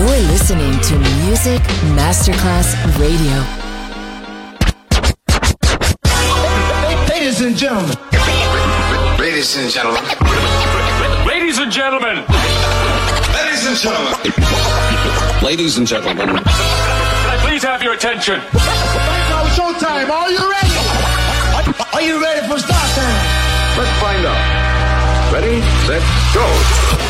You're listening to Music Masterclass Radio. Ladies and gentlemen. Ladies and gentlemen. Ladies and gentlemen. Ladies and gentlemen. Ladies and gentlemen. Can I please have your attention? Now showtime. Are you ready? Are you ready for start time? Let's find out. Ready, set, go.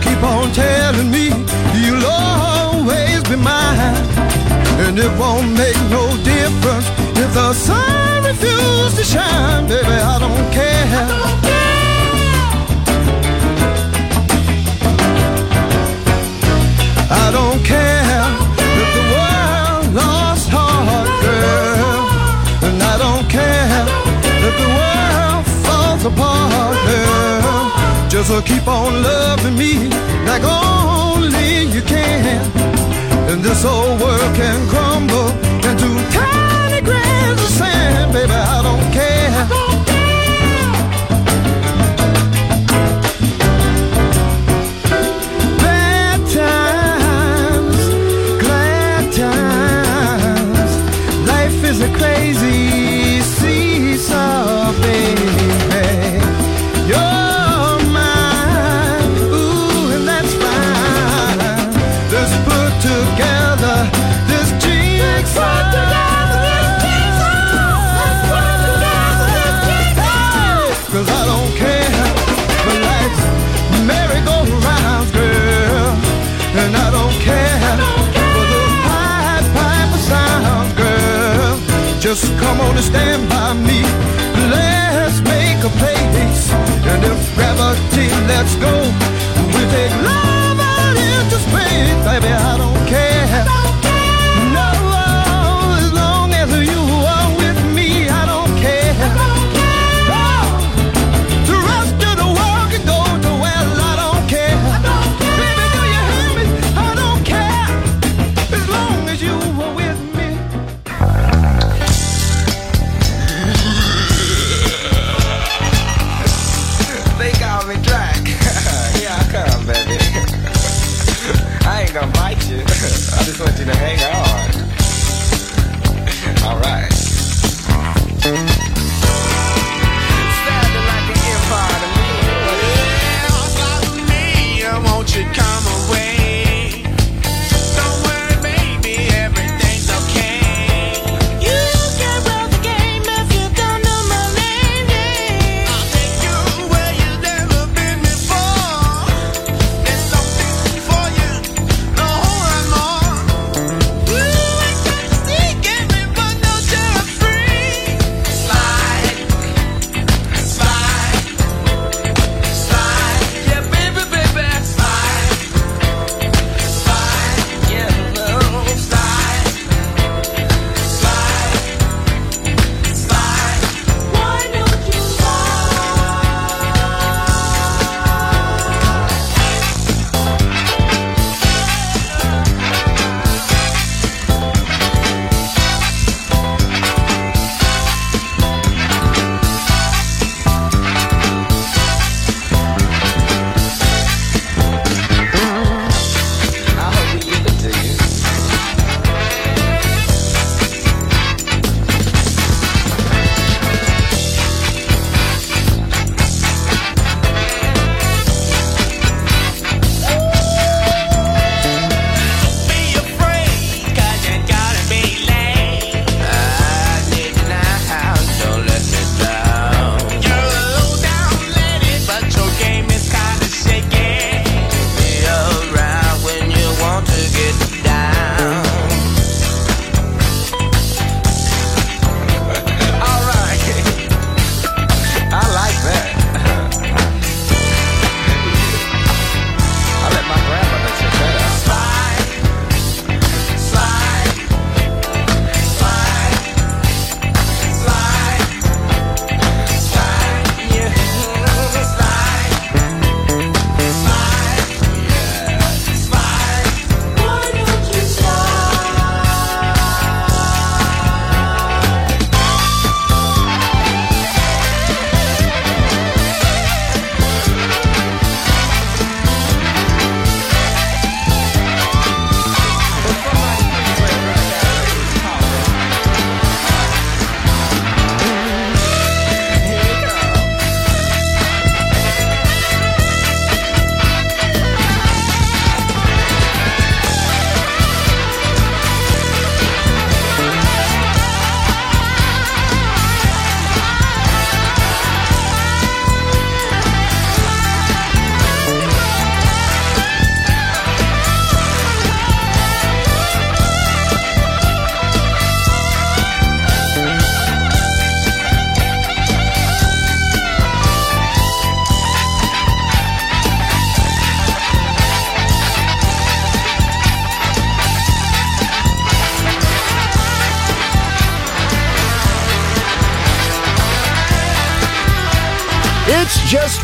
Keep on telling me you'll always be mine. And it won't make no difference if the sun refuses to shine, baby. I don't care. I Just keep on loving me like only you can. And this old world can crumble into tiny grains of sand, baby. I don't care.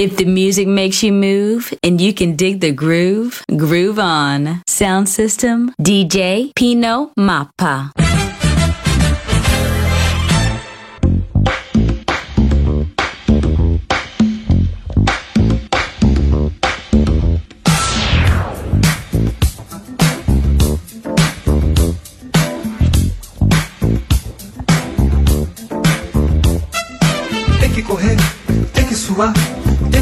If the music makes you move and you can dig the groove, groove on. Sound system, DJ Pino Mappa. Tem que correr, tem que suar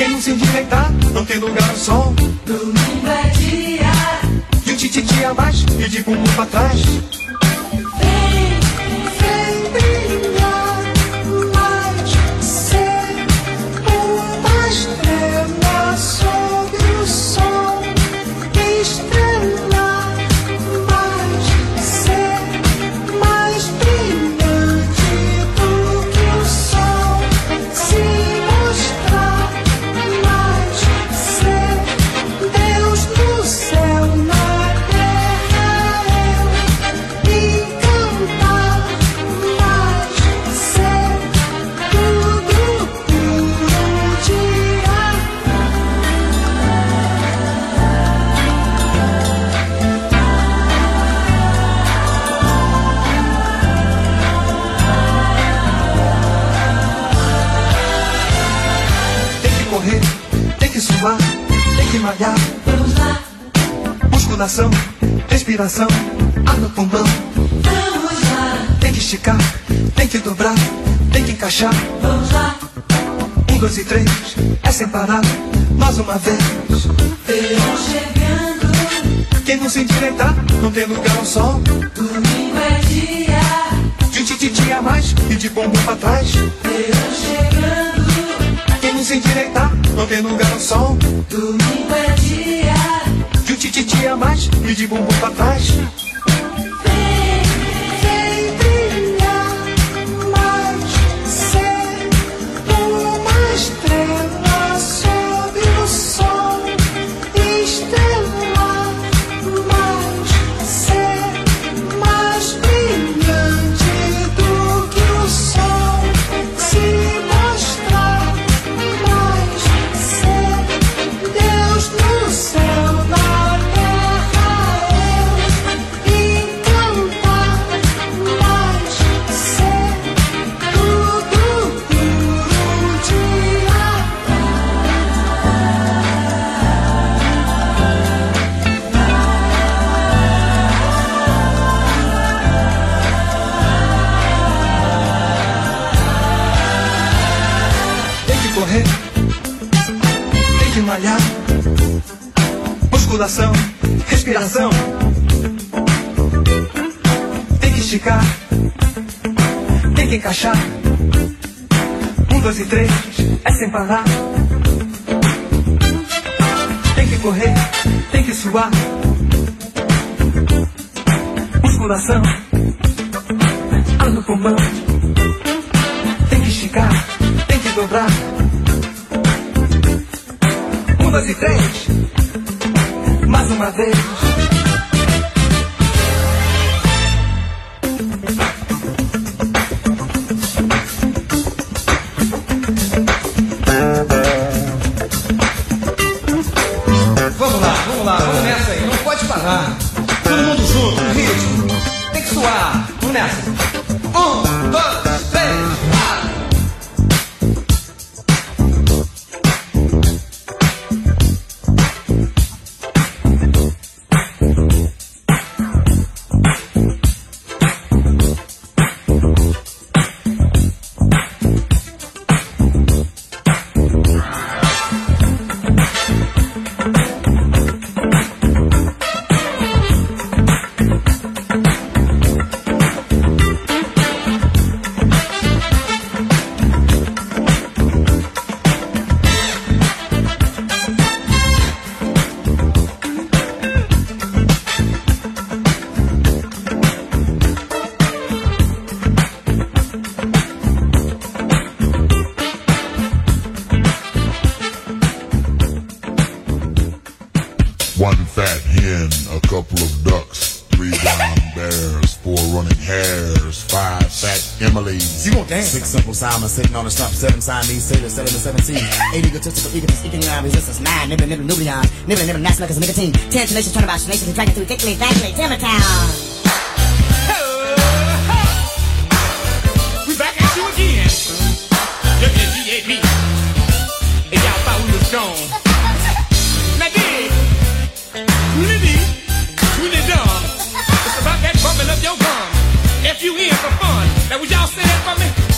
Quem não se endireitar, não tem lugar ao sol. domingo é dia. De um tititi a mais e de bumbum pra trás. Vem, Musculação, respiração, ar no pulmão. vamos lá, Tem que esticar, tem que dobrar, tem que encaixar. vamos lá. Um, dois e três, é sem parar, mais uma vez. Verão chegando, Quem não se endireitar, não tem lugar ao sol. domingo é dia. De um tititi a mais e de bumbum pra trás. Verão chegando, Quem não se endireitar, não tem lugar ao sol. domingo é dia. De um tititi a mais e de bumbum pra trás. Musculação, respiração. Tem que esticar, tem que encaixar. Um, dois e três, é sem parar. Tem que correr, tem que suar. Musculação, ar no pulmão. Tem que esticar, tem que dobrar. Um, dois e três. Mais uma vez. sitting on the stump, seven sign these sailors, seven to seventeen. Eight eager tips for eagerness, eking nine resistance, nine nibble nibble nubions, nibble nibble nice knuckles, nicotine, ten tenacious turnabout, nations and dragon through thickly, thickly, timber town. We back at you again. And y'all thought we was gone. For fun. Would y'all say that for me?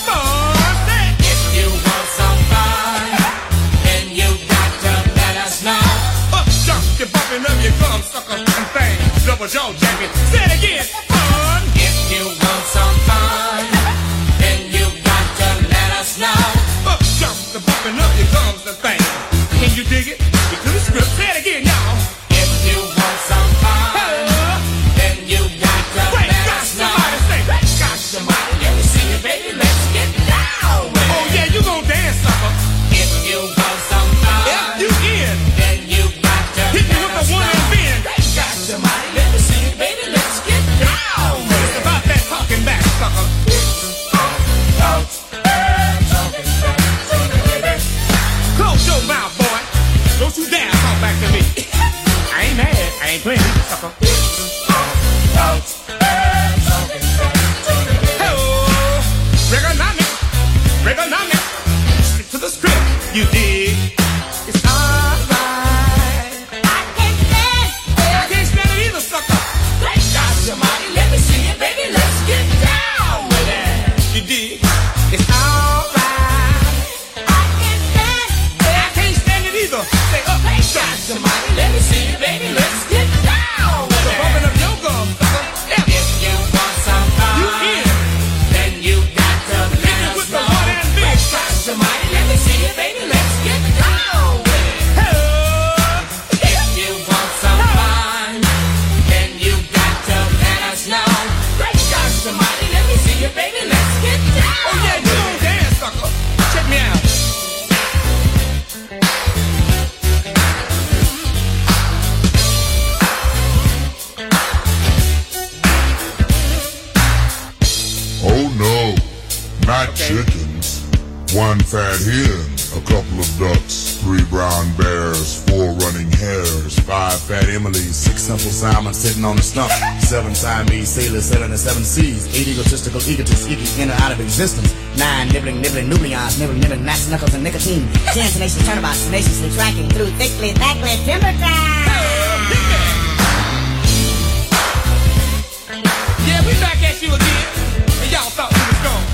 was all jamming. Say it again. sailors sailing the seven seas. Eight egotistical egotists eking in and out of existence. Nine nibbling, nibbling, nublions, nibbling, nibbling, gnats, knuckles, and nicotine. Ten tenacious turnabouts, tenaciously tracking through thickly thickly timber time. Yeah, we back at you again, and y'all thought we was gone.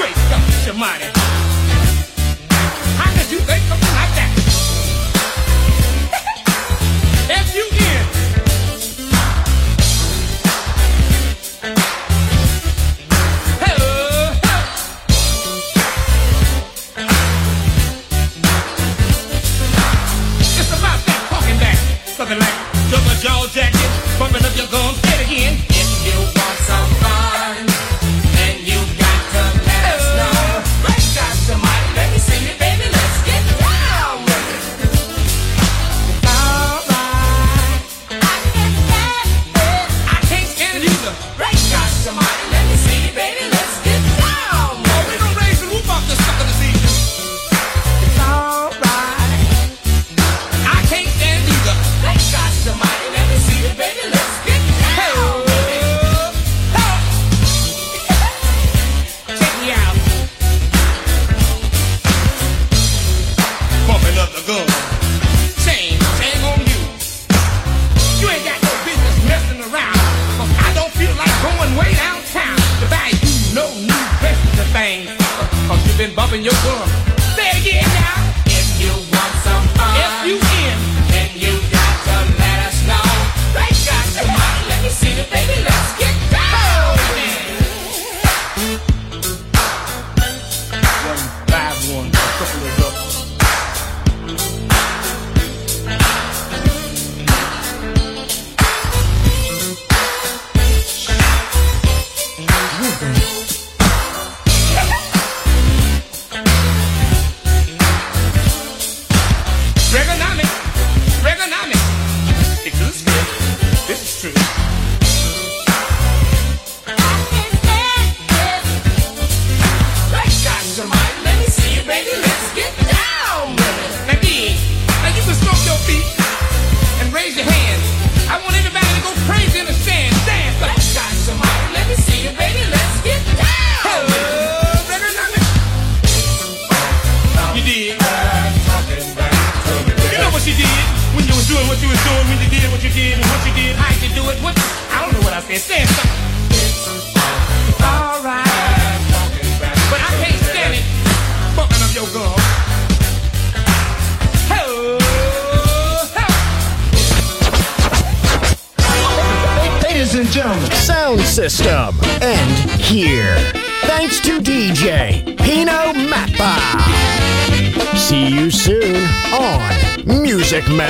Great God, your money.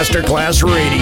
Masterclass Radio.